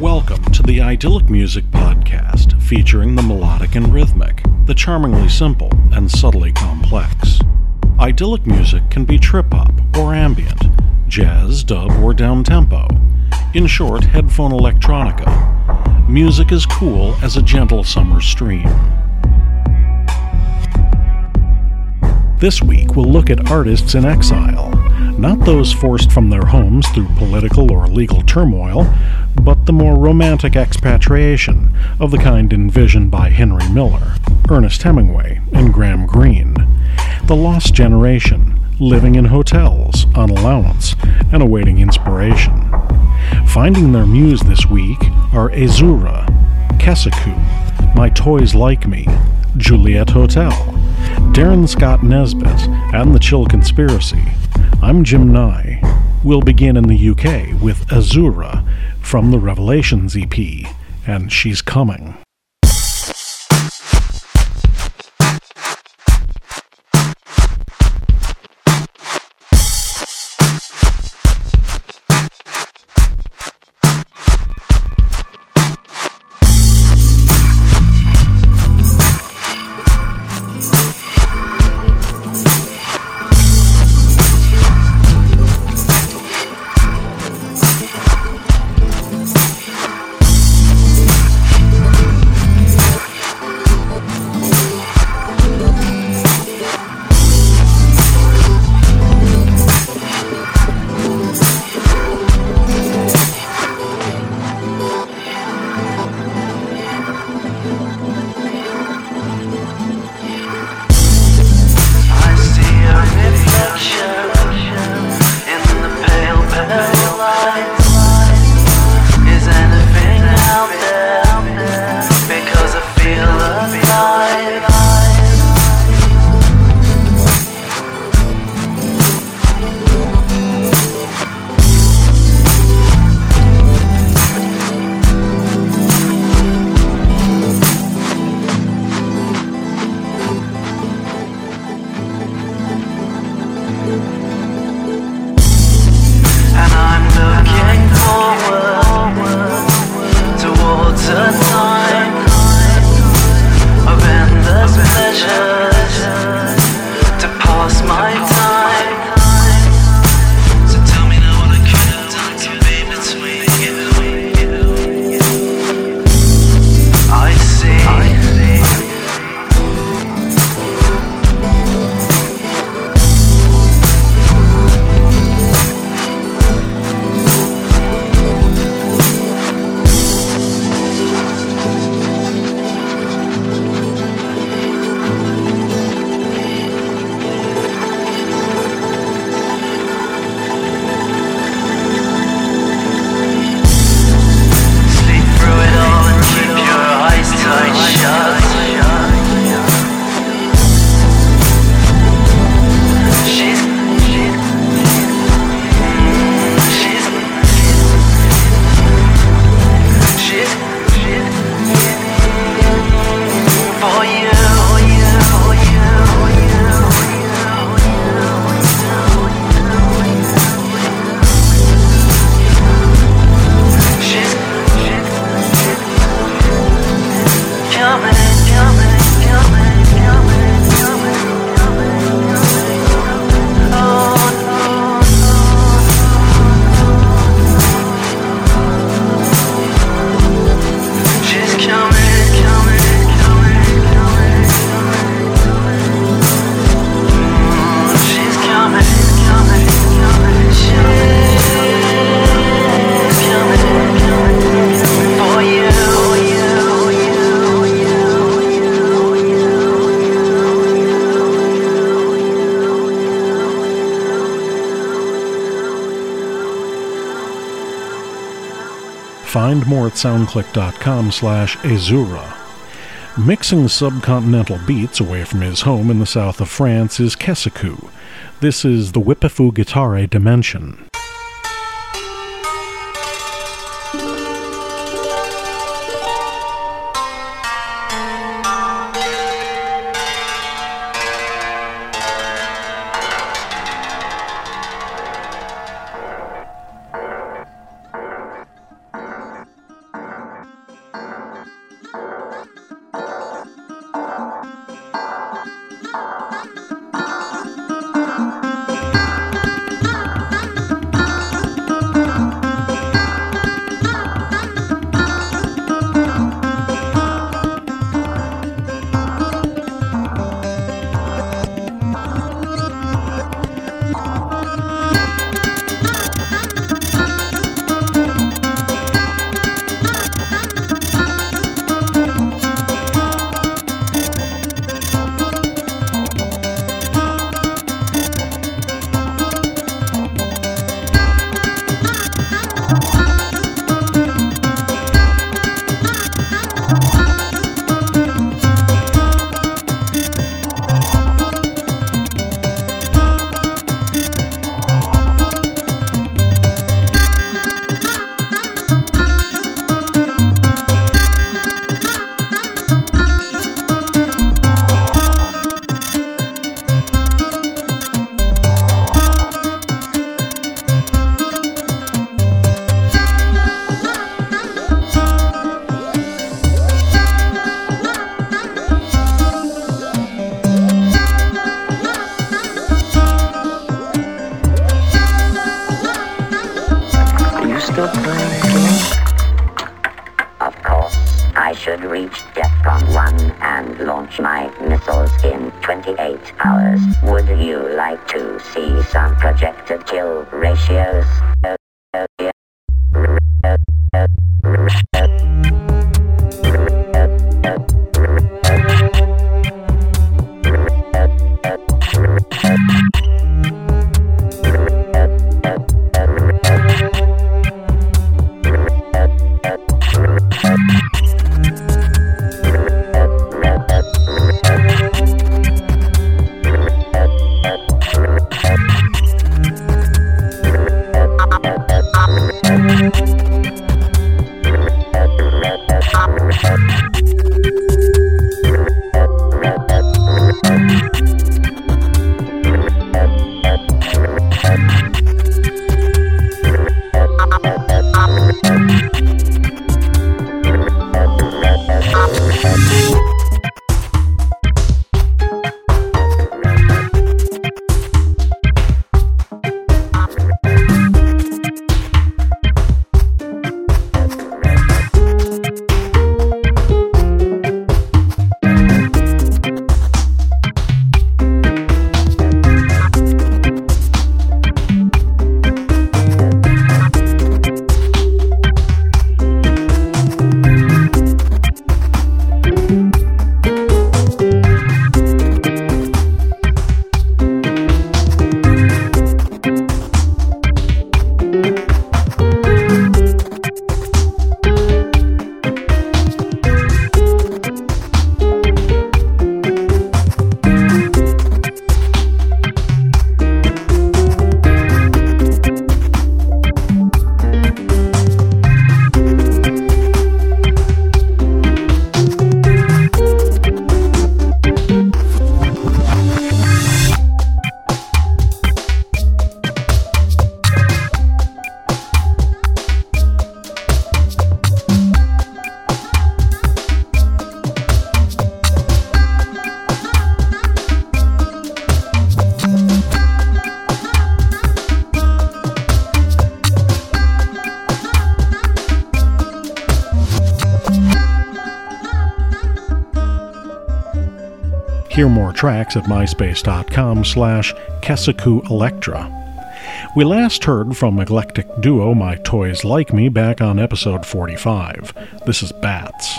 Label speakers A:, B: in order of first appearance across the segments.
A: Welcome to the Idyllic Music Podcast, featuring the melodic and rhythmic, the charmingly simple and subtly complex. Idyllic music can be trip hop or ambient, jazz, dub, or down tempo. In short, headphone electronica. Music is cool as a gentle summer stream. This week, we'll look at artists in exile. Not those forced from their homes through political or legal turmoil, but the more romantic expatriation of the kind envisioned by Henry Miller, Ernest Hemingway, and Graham Greene. The lost generation, living in hotels, on allowance, and awaiting inspiration. Finding their muse this week are Azura, Kesaku, My Toys Like Me, Juliet Hotel, Darren Scott Nesbitt, and The Chill Conspiracy. I'm Jim Nye. We'll begin in the UK with Azura from the Revelations EP, and she's coming.
B: Time. 我已
A: Find more at soundclick.com slash Azura. Mixing subcontinental beats away from his home in the south of France is Kesaku. This is the Whipifu Guitare Dimension.
C: Hear more tracks at myspace.com slash Electra. We last heard from eclectic duo My Toys Like Me back on episode 45. This is Bats.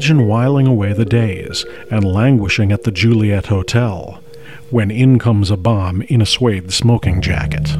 A: imagine whiling away the days and languishing at the Juliet Hotel when in comes a bomb in a suede smoking jacket.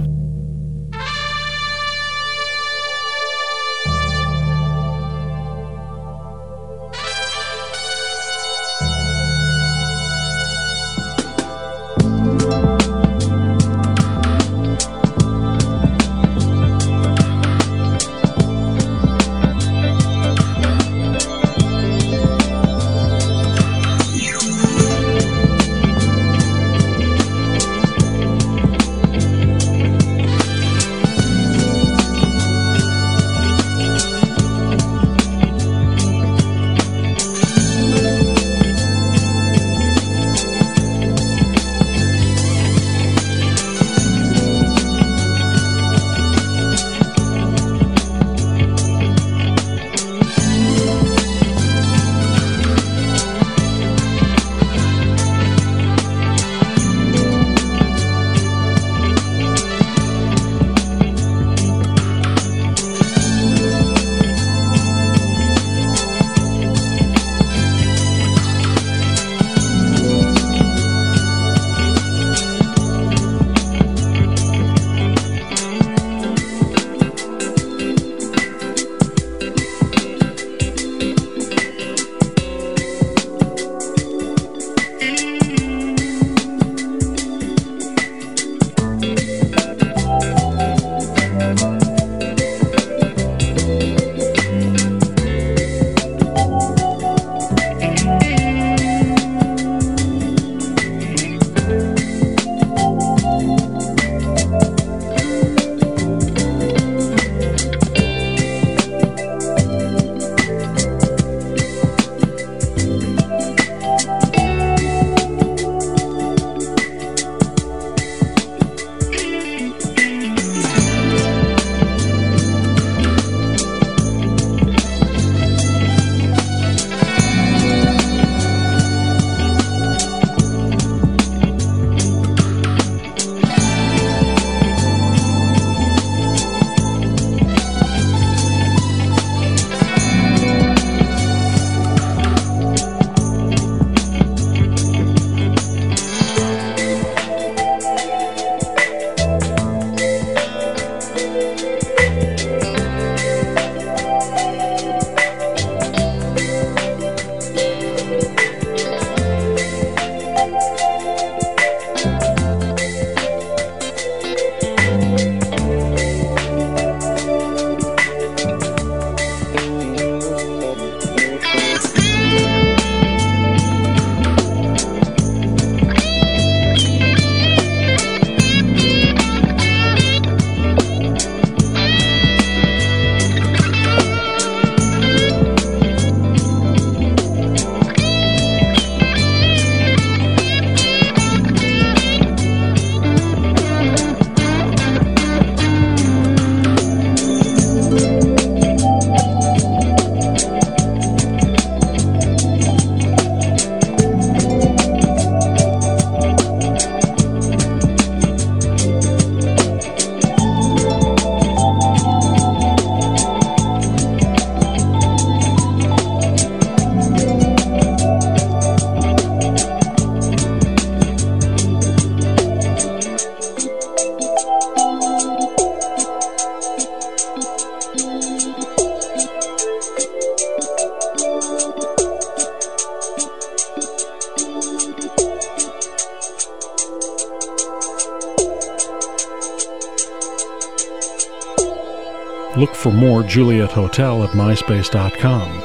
A: Look for more Juliet Hotel at myspace.com.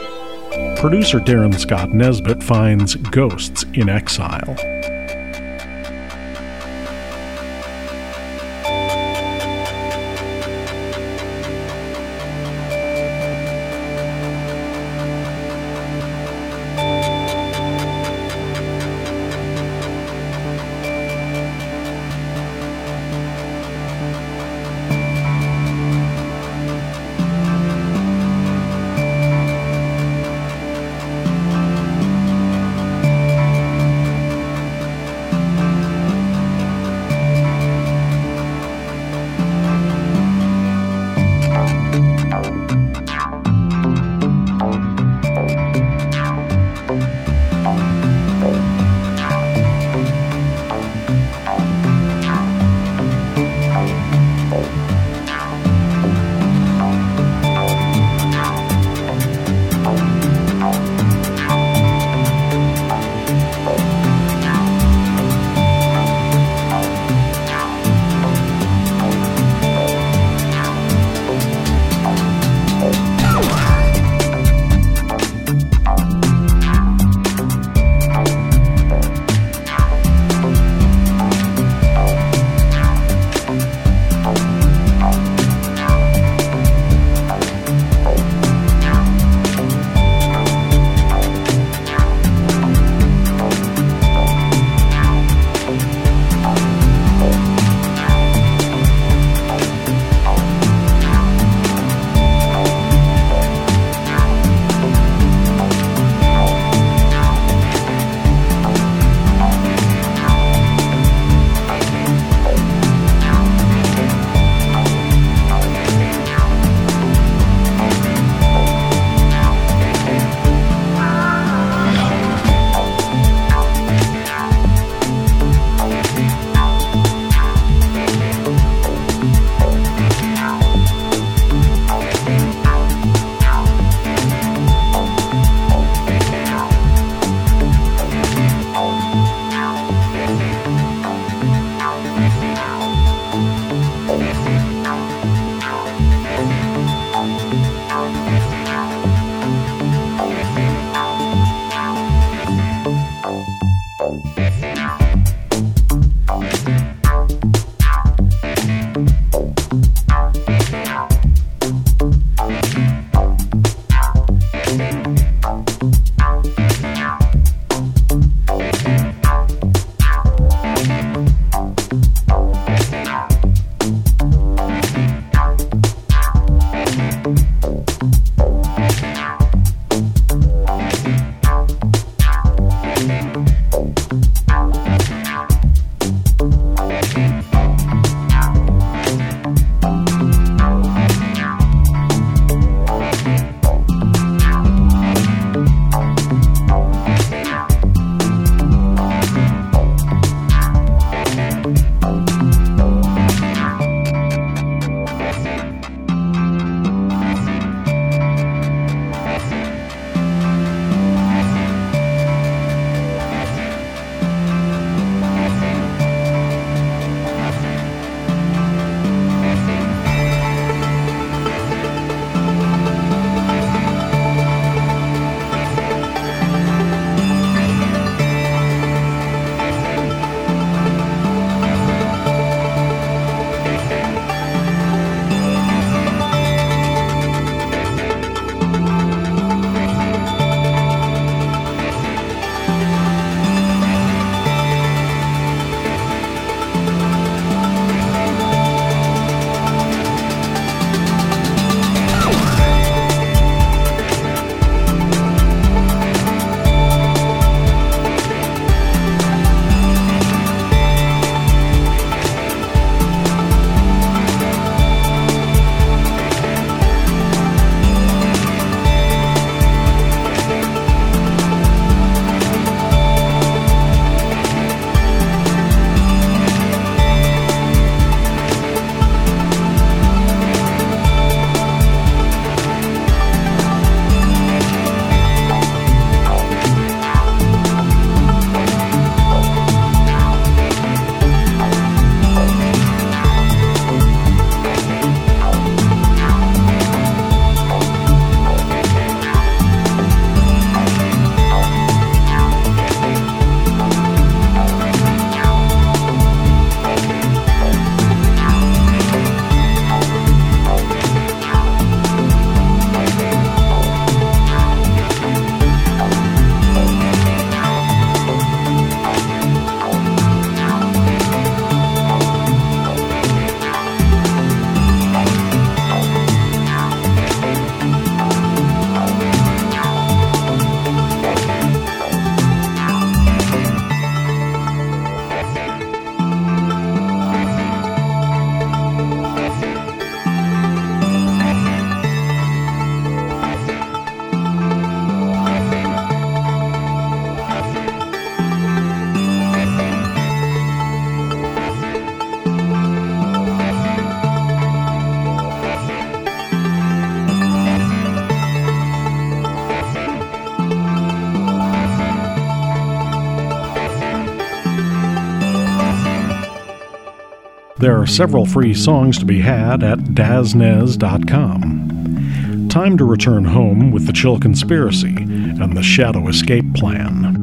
A: Producer Darren Scott Nesbitt finds ghosts in exile. Several free songs to be had at daznez.com. Time to return home with the Chill Conspiracy and the Shadow Escape Plan.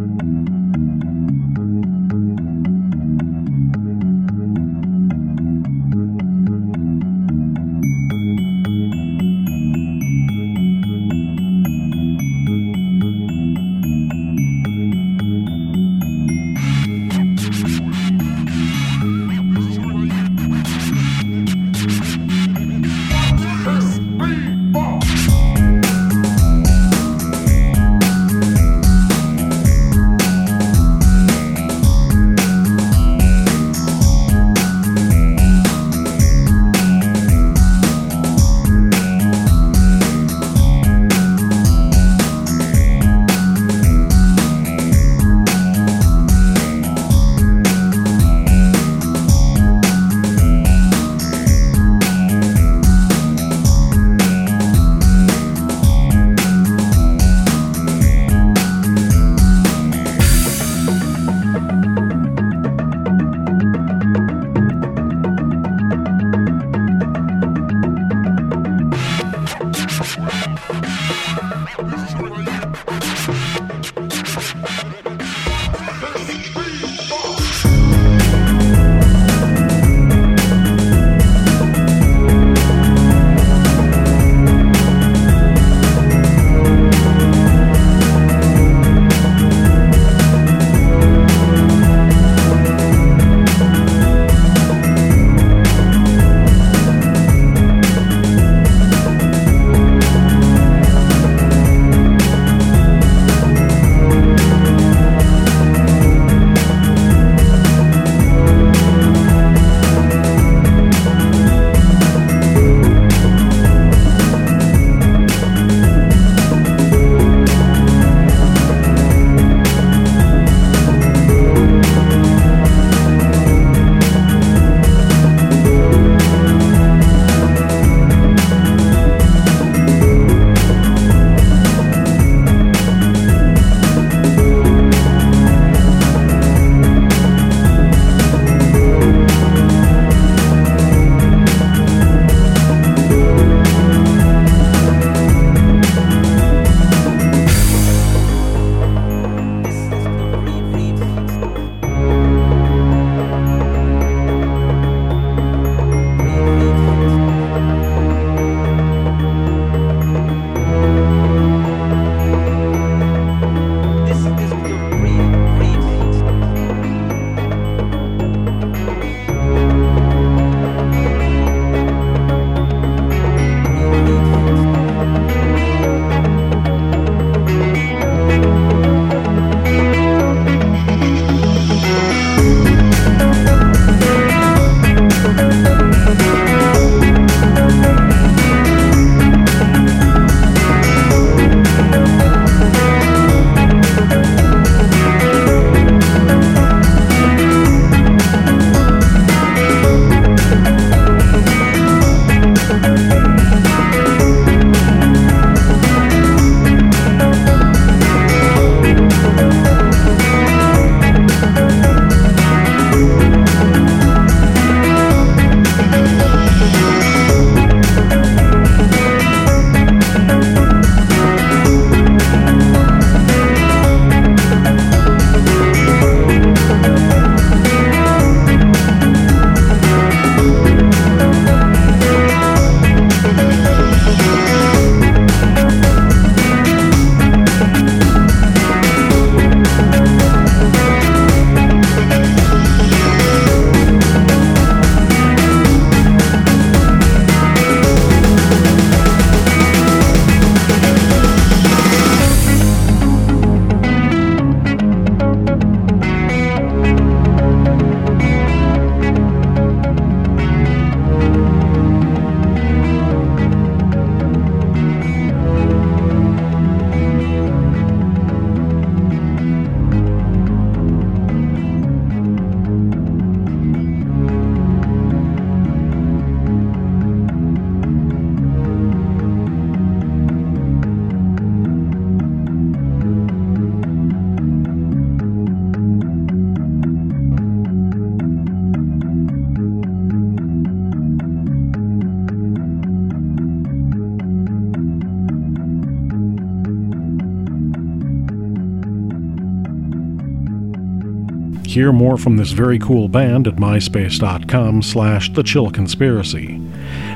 A: Hear more from this very cool band at myspace.com slash the chill conspiracy.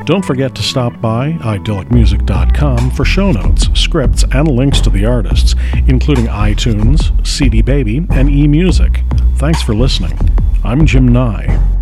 A: Don't forget to stop by idyllicmusic.com for show notes, scripts, and links to the artists, including iTunes, CD Baby, and eMusic. Thanks for listening. I'm Jim Nye.